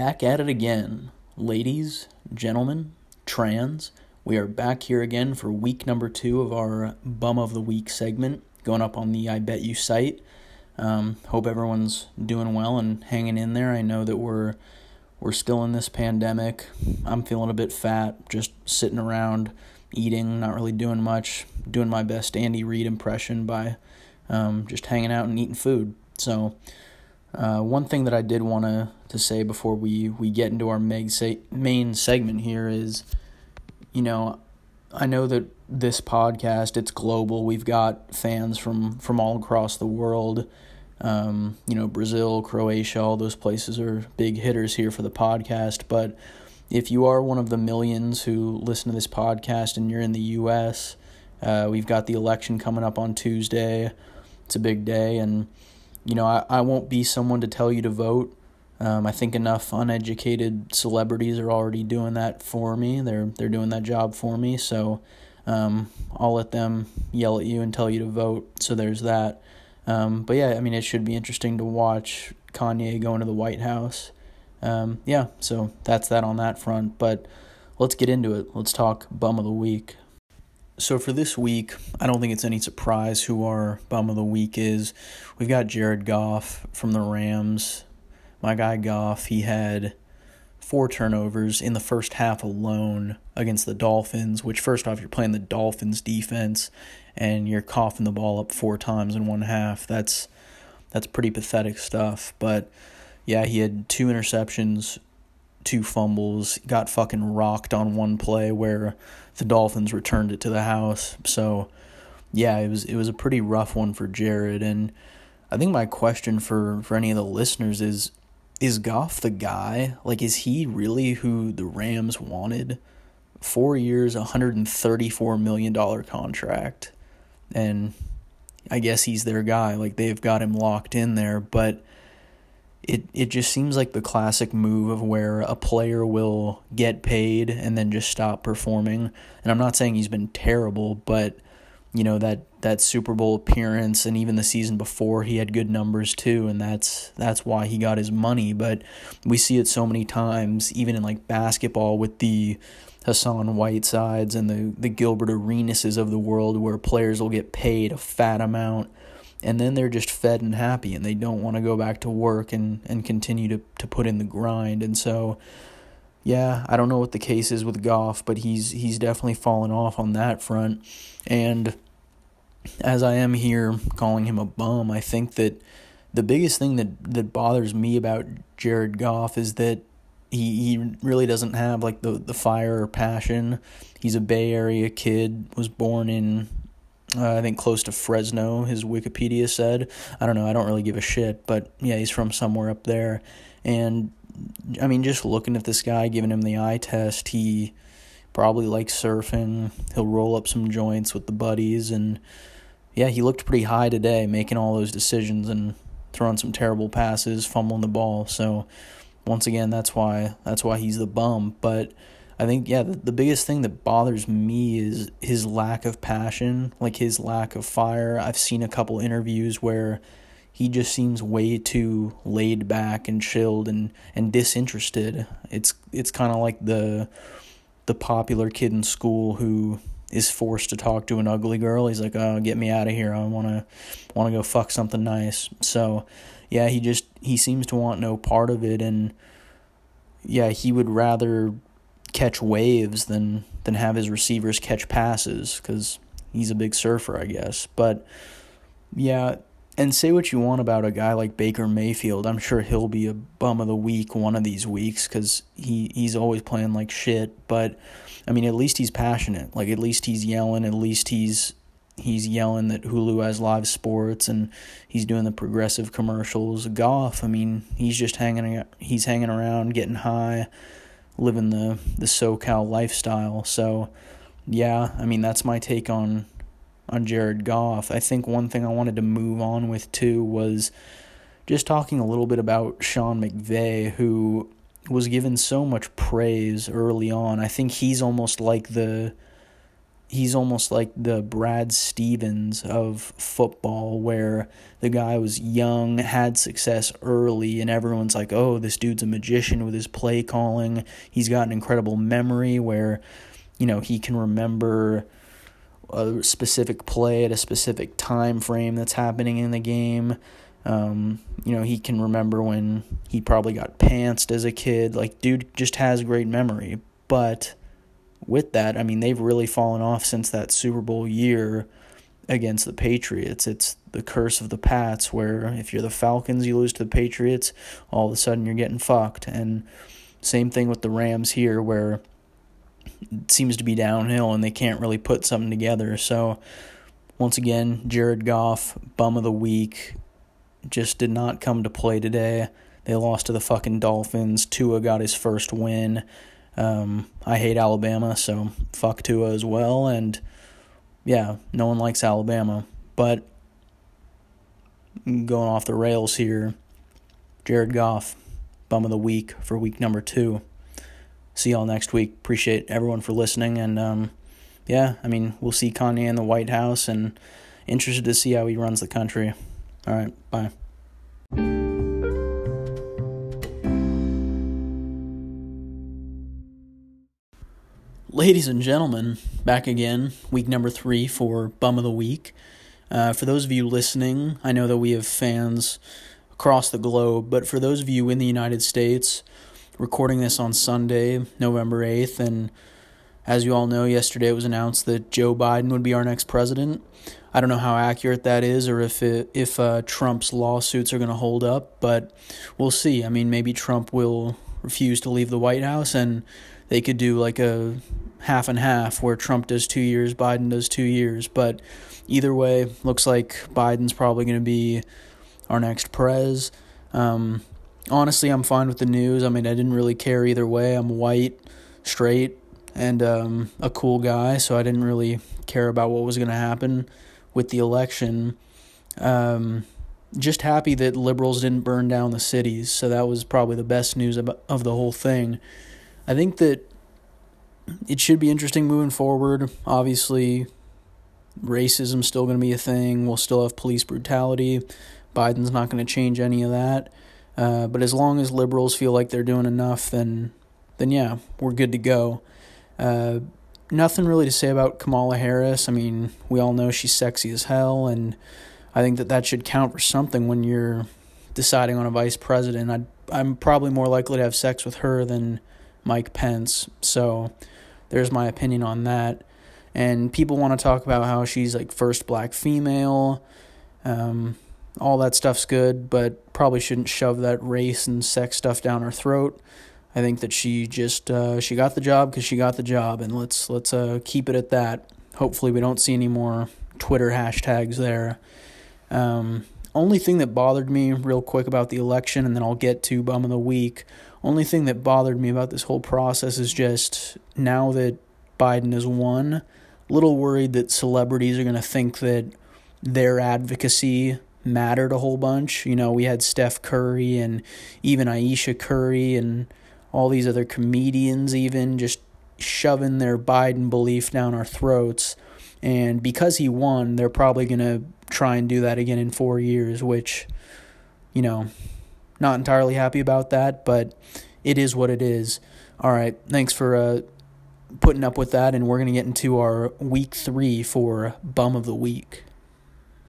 back at it again. Ladies, gentlemen, trans, we are back here again for week number two of our Bum of the Week segment going up on the I Bet You site. Um, hope everyone's doing well and hanging in there. I know that we're we're still in this pandemic. I'm feeling a bit fat, just sitting around eating, not really doing much, doing my best Andy Reid impression by um, just hanging out and eating food. So, uh, one thing that I did want to to say before we we get into our main segment here is, you know, I know that this podcast it's global. We've got fans from from all across the world. Um, you know, Brazil, Croatia, all those places are big hitters here for the podcast. But if you are one of the millions who listen to this podcast and you're in the U.S., uh, we've got the election coming up on Tuesday. It's a big day, and you know, I, I won't be someone to tell you to vote. Um, I think enough uneducated celebrities are already doing that for me. They're they're doing that job for me. So um, I'll let them yell at you and tell you to vote. So there's that. Um, but yeah, I mean, it should be interesting to watch Kanye going to the White House. Um, yeah, so that's that on that front. But let's get into it. Let's talk bum of the week. So for this week, I don't think it's any surprise who our bum of the week is. We've got Jared Goff from the Rams. My guy Goff, he had four turnovers in the first half alone against the Dolphins, which first off you're playing the Dolphins defense and you're coughing the ball up four times in one half. That's that's pretty pathetic stuff, but yeah, he had two interceptions, two fumbles, got fucking rocked on one play where the Dolphins returned it to the house. So, yeah, it was it was a pretty rough one for Jared and I think my question for for any of the listeners is is Goff the guy? Like is he really who the Rams wanted? 4 years, 134 million dollar contract. And I guess he's their guy. Like they've got him locked in there, but it it just seems like the classic move of where a player will get paid and then just stop performing. And I'm not saying he's been terrible, but you know that that Super Bowl appearance and even the season before he had good numbers too and that's that's why he got his money, but we see it so many times even in like basketball with the Hassan Whitesides and the the Gilbert Arenases of the world where players will get paid a fat amount and then they're just fed and happy and they don't want to go back to work and, and continue to, to put in the grind. And so, yeah, I don't know what the case is with Goff, but he's he's definitely fallen off on that front. And as I am here calling him a bum, I think that the biggest thing that, that bothers me about Jared Goff is that he, he really doesn't have like the, the fire or passion. He's a Bay Area kid, was born in uh, I think close to Fresno, his Wikipedia said. I don't know, I don't really give a shit, but yeah, he's from somewhere up there. And I mean, just looking at this guy, giving him the eye test, he probably likes surfing. He'll roll up some joints with the buddies. And yeah, he looked pretty high today, making all those decisions and throwing some terrible passes, fumbling the ball. So once again, that's why that's why he's the bum. But I think yeah, the, the biggest thing that bothers me is his lack of passion, like his lack of fire. I've seen a couple interviews where he just seems way too laid back and chilled and, and disinterested. It's it's kind of like the the popular kid in school who is forced to talk to an ugly girl. He's like, "Oh, get me out of here. I want to want to go fuck something nice." So, yeah, he just he seems to want no part of it and yeah, he would rather catch waves than than have his receivers catch passes because he's a big surfer, I guess. But yeah, and say what you want about a guy like Baker Mayfield. I'm sure he'll be a bum of the week one of these weeks because he, he's always playing like shit. But I mean, at least he's passionate. Like at least he's yelling. At least he's he's yelling that Hulu has live sports and he's doing the progressive commercials. Goff, I mean, he's just hanging he's hanging around, getting high living the the SoCal lifestyle. So, yeah, I mean that's my take on on Jared Goff. I think one thing I wanted to move on with too was just talking a little bit about Sean McVay, who was given so much praise early on. I think he's almost like the he's almost like the Brad Stevens of football, where the guy was young, had success early, and everyone's like, oh, this dude's a magician with his play calling. He's got an incredible memory where, you know, he can remember a specific play at a specific time frame that's happening in the game. Um, you know, he can remember when he probably got pantsed as a kid. Like, dude just has great memory. But with that, I mean, they've really fallen off since that Super Bowl year against the Patriots. It's the curse of the Pats, where if you're the Falcons, you lose to the Patriots, all of a sudden you're getting fucked. And same thing with the Rams here, where it seems to be downhill and they can't really put something together. So, once again, Jared Goff, bum of the week, just did not come to play today. They lost to the fucking Dolphins. Tua got his first win. Um, I hate Alabama, so fuck Tua as well. And yeah, no one likes Alabama. But going off the rails here, Jared Goff, bum of the week for week number two. See y'all next week. Appreciate everyone for listening. And um, yeah, I mean, we'll see Kanye in the White House and interested to see how he runs the country. All right, bye. Ladies and gentlemen, back again, week number three for Bum of the Week. Uh, for those of you listening, I know that we have fans across the globe, but for those of you in the United States, recording this on Sunday, November 8th, and as you all know, yesterday it was announced that Joe Biden would be our next president. I don't know how accurate that is or if it, if uh, Trump's lawsuits are going to hold up, but we'll see. I mean, maybe Trump will refuse to leave the White House and they could do like a half and half where Trump does two years, Biden does two years. But either way, looks like Biden's probably going to be our next prez. Um, honestly, I'm fine with the news. I mean, I didn't really care either way. I'm white, straight, and um, a cool guy, so I didn't really care about what was going to happen with the election. Um, just happy that liberals didn't burn down the cities, so that was probably the best news of, of the whole thing. I think that it should be interesting moving forward. Obviously, racism's still going to be a thing. We'll still have police brutality. Biden's not going to change any of that. Uh, but as long as liberals feel like they're doing enough, then then yeah, we're good to go. Uh, nothing really to say about Kamala Harris. I mean, we all know she's sexy as hell, and I think that that should count for something when you're deciding on a vice president. i I'm probably more likely to have sex with her than Mike Pence. So there's my opinion on that. And people want to talk about how she's like first black female. Um, all that stuff's good, but probably shouldn't shove that race and sex stuff down her throat. I think that she just uh, she got the job because she got the job, and let's let's uh, keep it at that. Hopefully, we don't see any more Twitter hashtags there. Um, only thing that bothered me real quick about the election, and then I'll get to bum of the week, only thing that bothered me about this whole process is just now that Biden has won, little worried that celebrities are going to think that their advocacy mattered a whole bunch. You know, we had Steph Curry and even Ayesha Curry and all these other comedians, even just shoving their Biden belief down our throats. And because he won, they're probably going to try and do that again in four years, which, you know, not entirely happy about that, but it is what it is. All right, thanks for uh, putting up with that, and we're going to get into our week three for Bum of the Week.